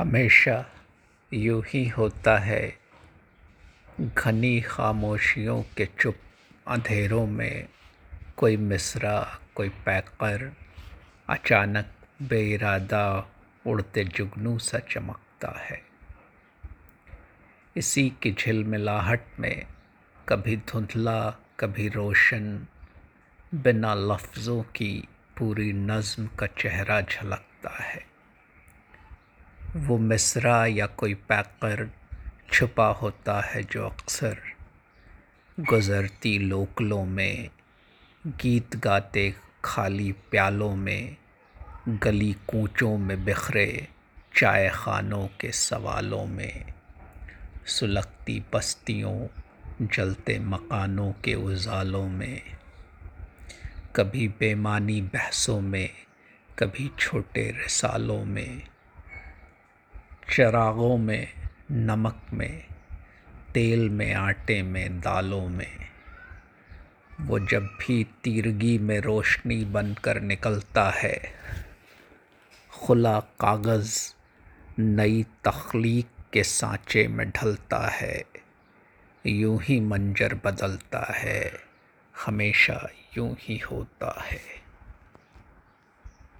हमेशा यूँ ही होता है। घनी खामोशियों के चुप अंधेरों में कोई मिसरा, कोई पैकर, अचानक बेइरादा उड़ते जुगनू सा चमकता है। इसी की झिलमिलाहट में कभी धुंधला, कभी रोशन, बिना लफ्ज़ों की पूरी नज़्म का चेहरा झलकता है। वो मिसरा या कोई पैकर छुपा होता है जो अक्सर गुज़रती लोकलों में गीत गाते खाली प्यालों में, गली कूचों में बिखरे चाय खानों के सवालों में, सुलगती बस्तियों, जलते मकानों के उजालों में। कभी बेमानी बहसों में, कभी छोटे रिसालों में चरागों में, नमक में, तेल में, आटे में, दालों में। वो जब भी तीरगी में रोशनी बनकर निकलता है, खुला कागज़ नई तख्लीक के सांचे में ढलता है, यूँ ही मंजर बदलता है, हमेशा यूँ ही होता है।